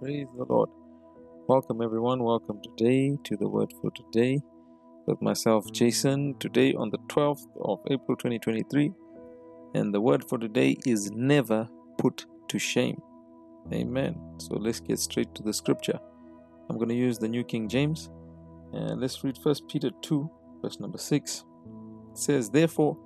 Praise the Lord. Welcome, everyone. Welcome today to the Word for Today with myself, Jason. Today, on the 12th of April 2023, and the Word for today is never put to shame. Amen. So let's get straight to the scripture. I'm going to use the New King James. And let's read First Peter 2, verse number 6. It says, Therefore,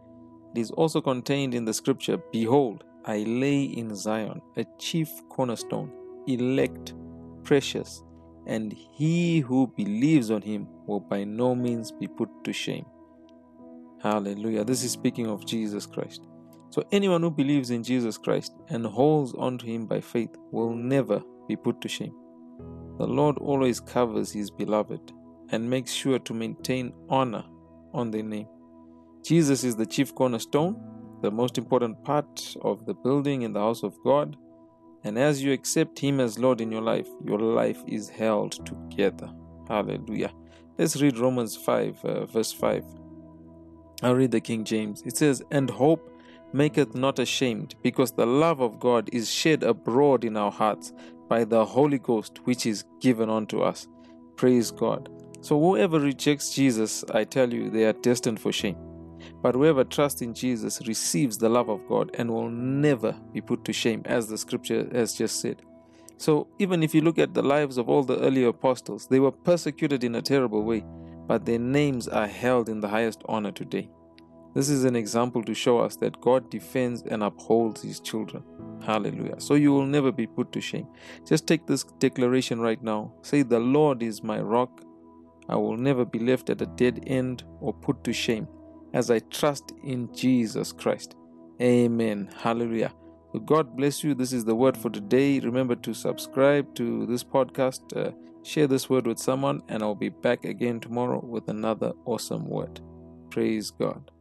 it is also contained in the scripture, Behold, I lay in Zion a chief cornerstone elect, precious, and he who believes on him will by no means be put to shame. Hallelujah. This is speaking of Jesus Christ. So, anyone who believes in Jesus Christ and holds on to him by faith will never be put to shame. The Lord always covers his beloved and makes sure to maintain honor on their name. Jesus is the chief cornerstone, the most important part of the building in the house of God and as you accept Him as Lord in your life, your life is held together. Hallelujah. Let's read Romans 5, uh, verse 5. I'll read the King James. It says, And hope maketh not ashamed, because the love of God is shed abroad in our hearts by the Holy Ghost, which is given unto us. Praise God. So, whoever rejects Jesus, I tell you, they are destined for shame. But whoever trusts in Jesus receives the love of God and will never be put to shame, as the scripture has just said. So, even if you look at the lives of all the earlier apostles, they were persecuted in a terrible way, but their names are held in the highest honor today. This is an example to show us that God defends and upholds his children. Hallelujah. So you will never be put to shame. Just take this declaration right now. Say, The Lord is my rock. I will never be left at a dead end or put to shame as I trust in Jesus Christ. Amen. Hallelujah. God bless you. This is the word for today. Remember to subscribe to this podcast, uh, share this word with someone, and I'll be back again tomorrow with another awesome word. Praise God.